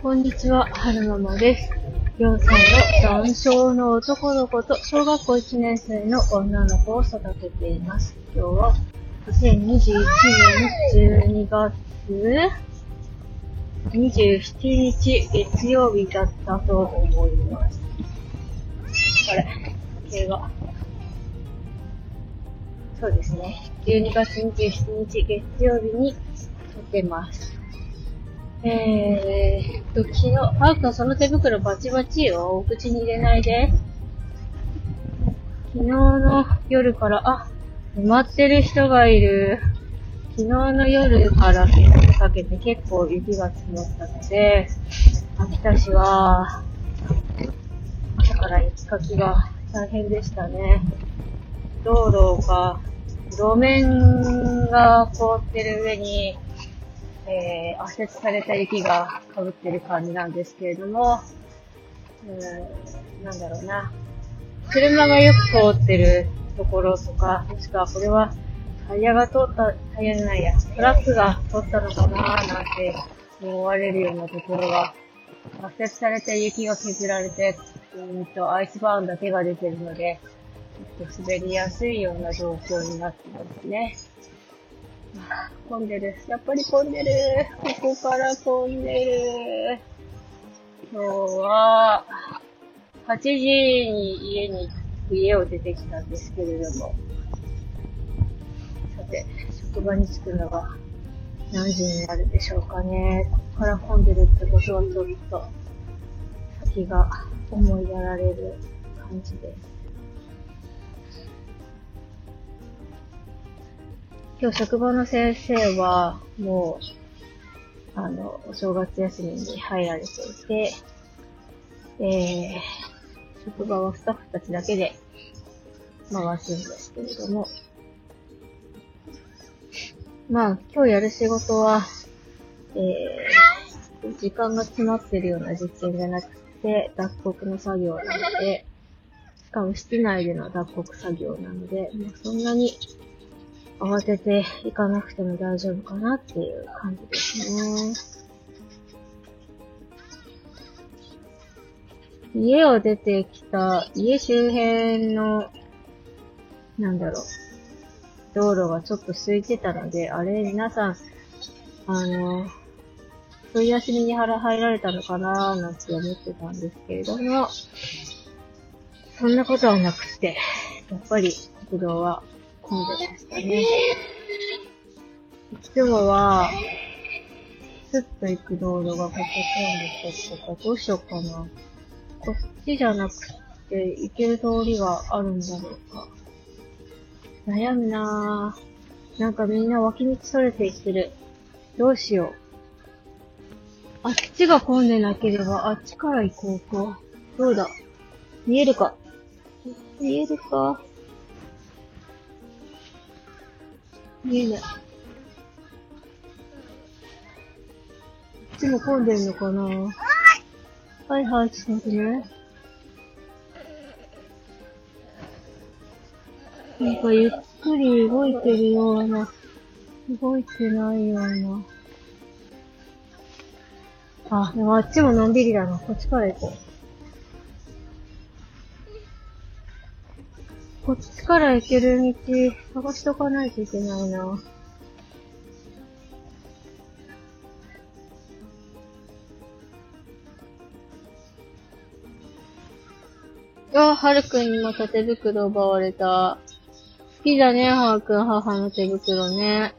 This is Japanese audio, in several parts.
こんにちは、はるままです。4歳の男性の男の子と小学校1年生の女の子を育てています。今日は2021年12月27日月曜日だったと思います。あれ、時計が。そうですね。12月27日月曜日に撮ってます。えーっと、昨日、ハウくんその手袋バチバチよ。お口に入れないで。昨日の夜から、あ、埋まってる人がいる。昨日の夜からかけて結構雪が積もったので、秋田市は、朝から雪かきが大変でしたね。道路が、路面が凍ってる上に、えー、圧雪された雪が被ってる感じなんですけれども、うーん、なんだろうな。車がよく通ってるところとか、もしくはこれはタイヤが通った、タイヤじゃないや、トラックが通ったのかなーなんて思われるようなところが、圧雪されて雪が削られて、うーんと、アイスバーンだけが出てるので、ちょっと滑りやすいような状況になってますね。混んでる。やっぱり混んでる。ここから混んでる。今日は、8時に家に、家を出てきたんですけれども。さて、職場に着くのが何時になるでしょうかね。ここから混んでるってことはちょっと、先が思いやられる感じです。今日職場の先生は、もう、あの、お正月休みに入られていて、えー、職場はスタッフたちだけで回すんですけれども、まあ、今日やる仕事は、えー、時間が詰まってるような実験じゃなくて、脱穀の作業なので、しかも室内での脱穀作業なので、もうそんなに慌てて行かなくても大丈夫かなっていう感じですね。家を出てきた、家周辺の、なんだろう、道路がちょっと空いてたので、あれ、皆さん、あの、そういう休みに腹入られたのかなーなんて思ってたんですけれども、そんなことはなくて、やっぱり国道は混んでしたね。いつもは、スッと行く道路がここ混んでたりとか、どうしようかな。こっちじゃなくて、行ける通りがあるんだろうか。悩むなぁ。なんかみんな脇道それていってる。どうしよう。あっちが混んでなければ、あっちから行こうか。どうだ見えるか見えるか見えない。こっちも混んでるのかな？はいはい、ちょっと待ってね。なんかゆっくり動いてるような、動いてないような。あ、でもあっちものんびりだな。こっちから行こう。こっちから行ける道、探しとかないといけないな。あ、はるくんにまた手袋奪われた。好きだね、はるくん、母の手袋ね。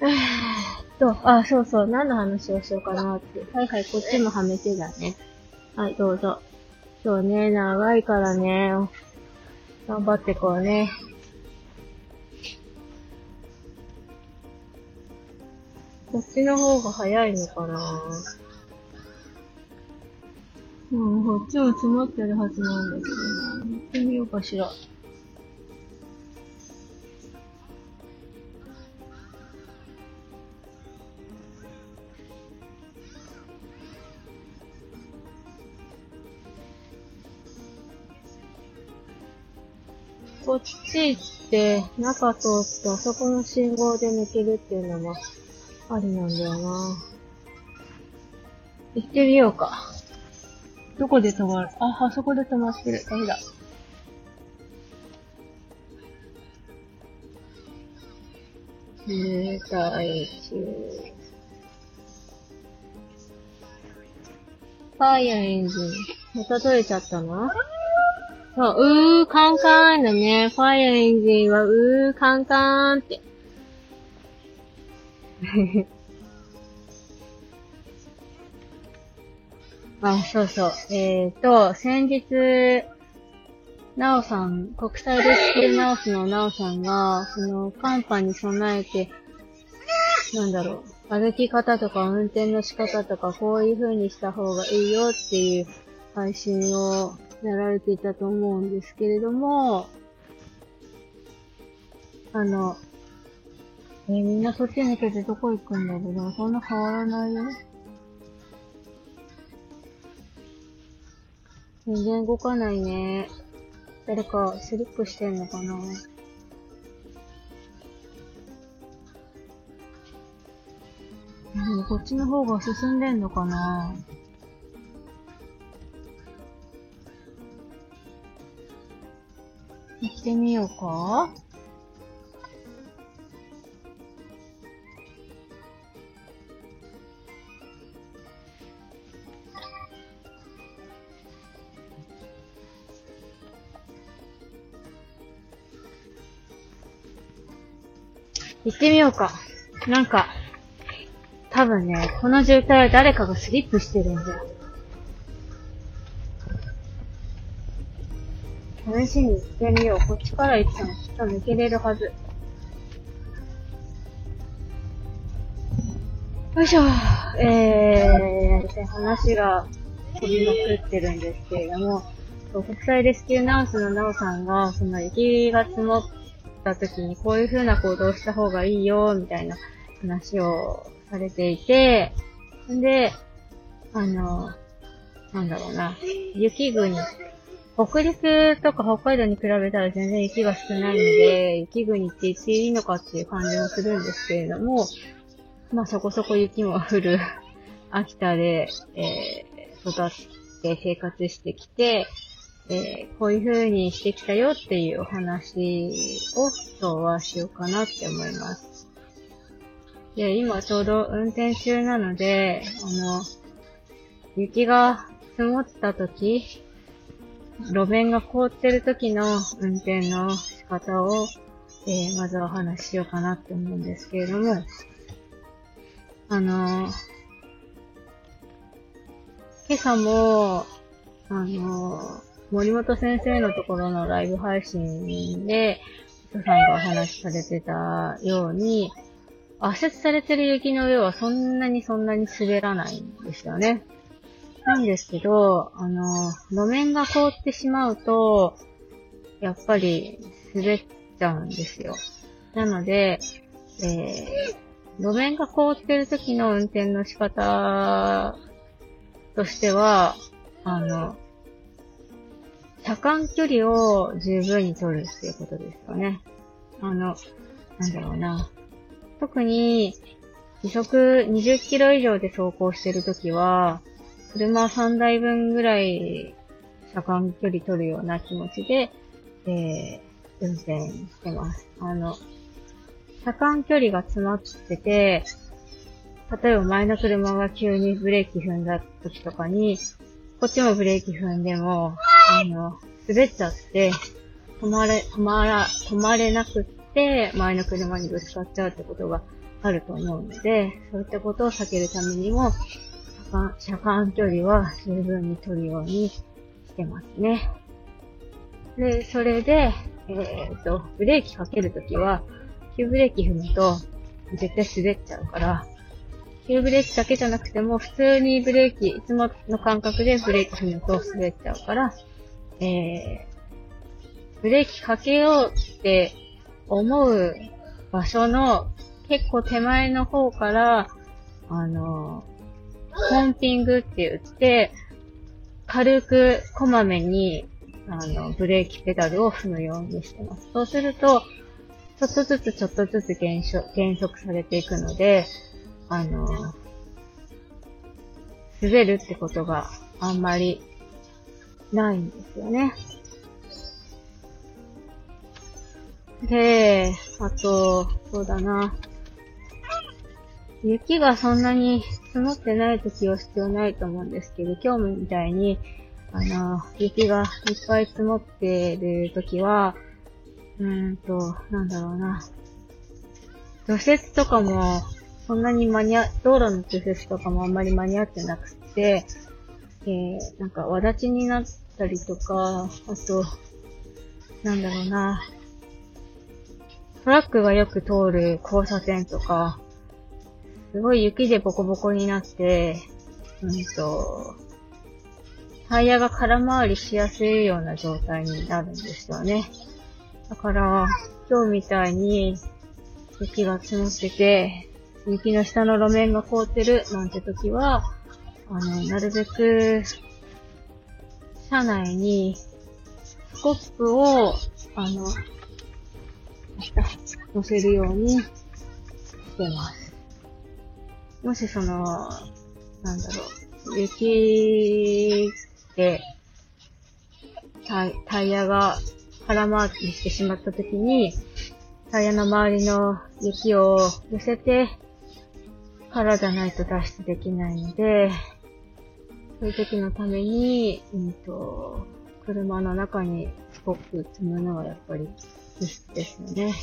え っと、あ、そうそう、何の話をしようかなって。はいはい、こっちもはめてだね。はい、どうぞ。そうね、長いからね、頑張ってこうね。こっちの方が早いのかなうん、こっちも詰まってるはずなんだけどな。行ってみようかしら。こって、中通ってあそこの信号で抜けるっていうのもありなんだよな。行ってみようか。どこで止まる？あ、あそこで止まってる。ダメだ。渋滞中。ファイアエンジン。また取れちゃったの？そう、うー、カンカーンだね。ファイアエンジンは、うー、カンカーンって。あ、そうそう。えっ、ー、と、先日、なおさん、国際レスキューナースのなおさんが、その、寒波に備えて、なんだろう、歩き方とか運転の仕方とか、こういう風にした方がいいよっていう配信をやられていたと思うんですけれども、あの、えー、みんなそっち抜けてどこ行くんだろうな。そんな変わらないよ。全然動かないね。誰かスリップしてんのかなうん、こっちの方が進んでんのかな行ってみようか行ってみようか。なんか、多分ね、この渋滞は誰かがスリップしてるんだよ。試しに行ってみよう。こっちから行ったらきっと抜けれるはず。よいしょ。えー、話が飛びまくってるんですけれども、国際レスキューナースのナオさんが、その雪が積もった時にこういう風な行動をした方がいいよ、みたいな話をされていて、んで、あの、なんだろうな、雪国。北陸とか北海道に比べたら全然雪が少ないので、雪国って言っていいのかっていう感じもするんですけれども、まあそこそこ雪も降る 秋田で、えー、育って生活してきて、えー、こういう風にしてきたよっていうお話を今日はしようかなって思います。で、今ちょうど運転中なので、あの、雪が積もった時、路面が凍ってる時の運転の仕方を、えー、まずお話ししようかなって思うんですけれども、あの、今朝も、あの、森本先生のところのライブ配信で、人さんがお話しされてたように、圧雪されてる雪の上はそんなにそんなに滑らないんですよね。なんですけど、あの、路面が凍ってしまうと、やっぱり滑っちゃうんですよ。なので、えー、路面が凍ってる時の運転の仕方としては、あの、車間距離を十分に取るっていうことですよね。あの、なんだろうな。特に、時速20キロ以上で走行してるときは、車3台分ぐらい車間距離取るような気持ちで、えー、運転してます。あの、車間距離が詰まってて、例えば前の車が急にブレーキ踏んだ時とかに、こっちもブレーキ踏んでも、あの、滑っちゃって、止まれ、止まら、止まれなくって、前の車にぶつかっちゃうってことがあると思うので、そういったことを避けるためにも、車間距離は十分に取るようにしてますね。で、それで、えっ、と、ブレーキかけるときは、急ブレーキ踏むと、絶対滑っちゃうから、急ブレーキだけじゃなくても、普通にブレーキ、いつもの感覚でブレーキ踏むと滑っちゃうから、えー、ブレーキかけようって思う場所の結構手前の方から、あの、ポンピングって言って、軽くこまめにあの、ブレーキペダルを踏むようにしてます。そうすると、ちょっとずつちょっとずつ減速減速されていくので、あの、滑るってことがあんまりないんですよね。で、あと、そうだな。雪がそんなに積もってない時は必要ないと思うんですけど、今日みたいに、あの、雪がいっぱい積もってる時は、うーんと、なんだろうな。除雪とかも、そんなに間に合、道路の除雪とかもあんまり間に合ってなくて、えー、なんか、わだちになったりとか、あと、なんだろうな。トラックがよく通る交差点とか、すごい雪でボコボコになって、うんと、タイヤが空回りしやすいような状態になるんですよね。だから、今日みたいに雪が積もってて、雪の下の路面が凍ってるなんて時は、あの、なるべく、車内にスコップを、あの、乗せるようにしてます。もしその、なんだろう、雪で、タイタイヤが空回りしてしまった時に、タイヤの周りの雪を寄せてからじゃないと脱出できないので、そういう時のために、うんと、車の中にスコップ積むのはやっぱり必須ですよね。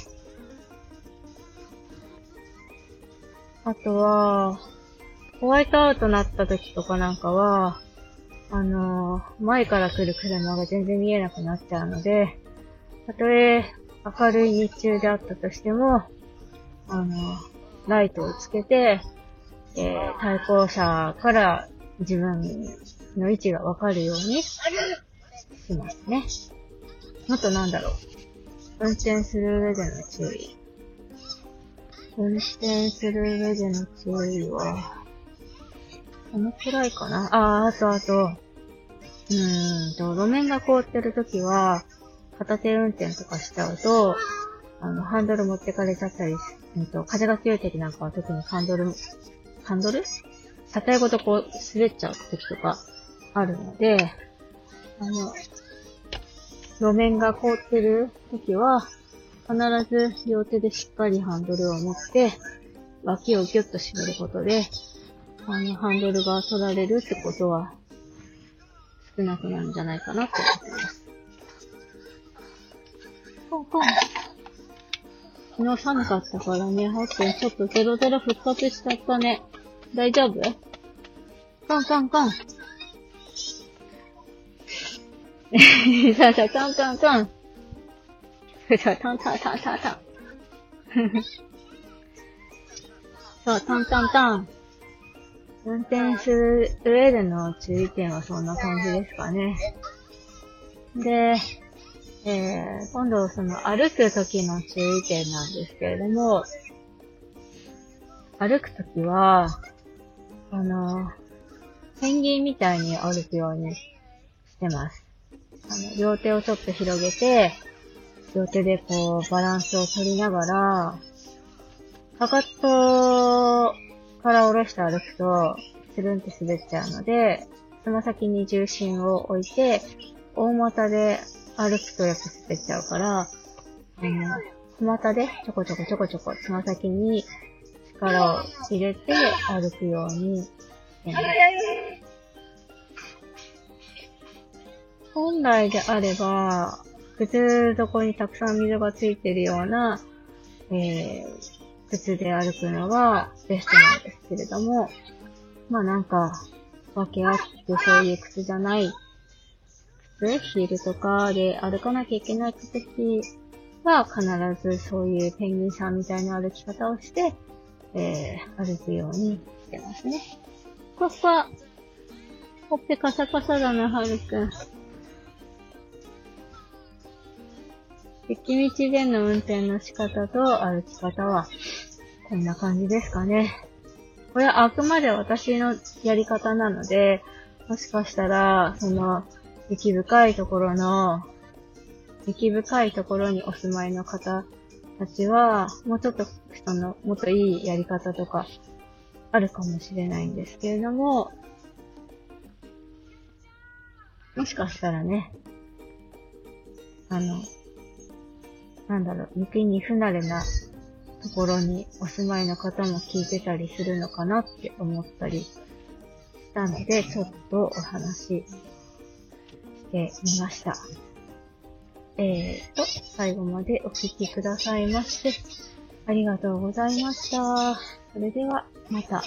あとは、ホワイトアウトなった時とかなんかは、あの前から来る車が全然見えなくなっちゃうので、たとえ明るい日中であったとしても、あの、ライトをつけて、えー、対向車から自分の位置がわかるようにしますね。あとなんだろう。運転する上での注意。運転する上での注意は、このくらいかな。ああ、あとあと、うーんと、路面が凍ってるときは、片手運転とかしちゃうと、あの、ハンドル持ってかれちゃったり、うんと、風が強い時なんかは特にハンドル、ハンドル？車体ごとこう、滑っちゃう時とかあるので、あの、路面が凍ってる時は、必ず両手でしっかりハンドルを持って、脇をギュッと絞ることで、あの、ハンドルが取られるってことは、少なくなるんじゃないかなって思ってます。コンコン。昨日寒かったからね、はってちょっとゼロゼロ復活しちゃったね。大丈夫？コンコンコン。さあさあ、トントントン。さあ、トントントントントン。そう、トントントン。運転する上での注意点はそんな感じですかね。で、えー、今度その歩く時の注意点なんですけれども、歩く時は、あの、ペンギンみたいに歩くようにしてます。あの、両手をちょっと広げて、両手でこう、バランスを取りながら、かかとから下ろして歩くと、つるんって滑っちゃうので、つま先に重心を置いて、大股で歩くとやっぱ滑っちゃうから、あの、小股でちょこちょこちょこちょこつま先に力を入れて歩くように。本来であれば、靴底にたくさん水がついてるような、えー、靴で歩くのがベストなんですけれども、まあなんか、わけあってそういう靴じゃない靴、ヒールとかで歩かなきゃいけない靴は必ずそういうペンギンさんみたいな歩き方をして、えー、歩くようにしてますね。ここは、ほっぺカサカサだな、はるくん。雪道での運転の仕方と歩き方は、こんな感じですかね。これはあくまで私のやり方なので、もしかしたら、その、雪深いところの、雪深いところにお住まいの方たちは、もうちょっと、その、もっといいやり方とか、あるかもしれないんですけれども、もしかしたらね、あの、なんだろう、雪に不慣れなところにお住まいの方も聞いてたりするのかなって思ったりしたので、ちょっとお話ししてみました。えーと、最後までお聞きくださいまして、ありがとうございました。それでは、また。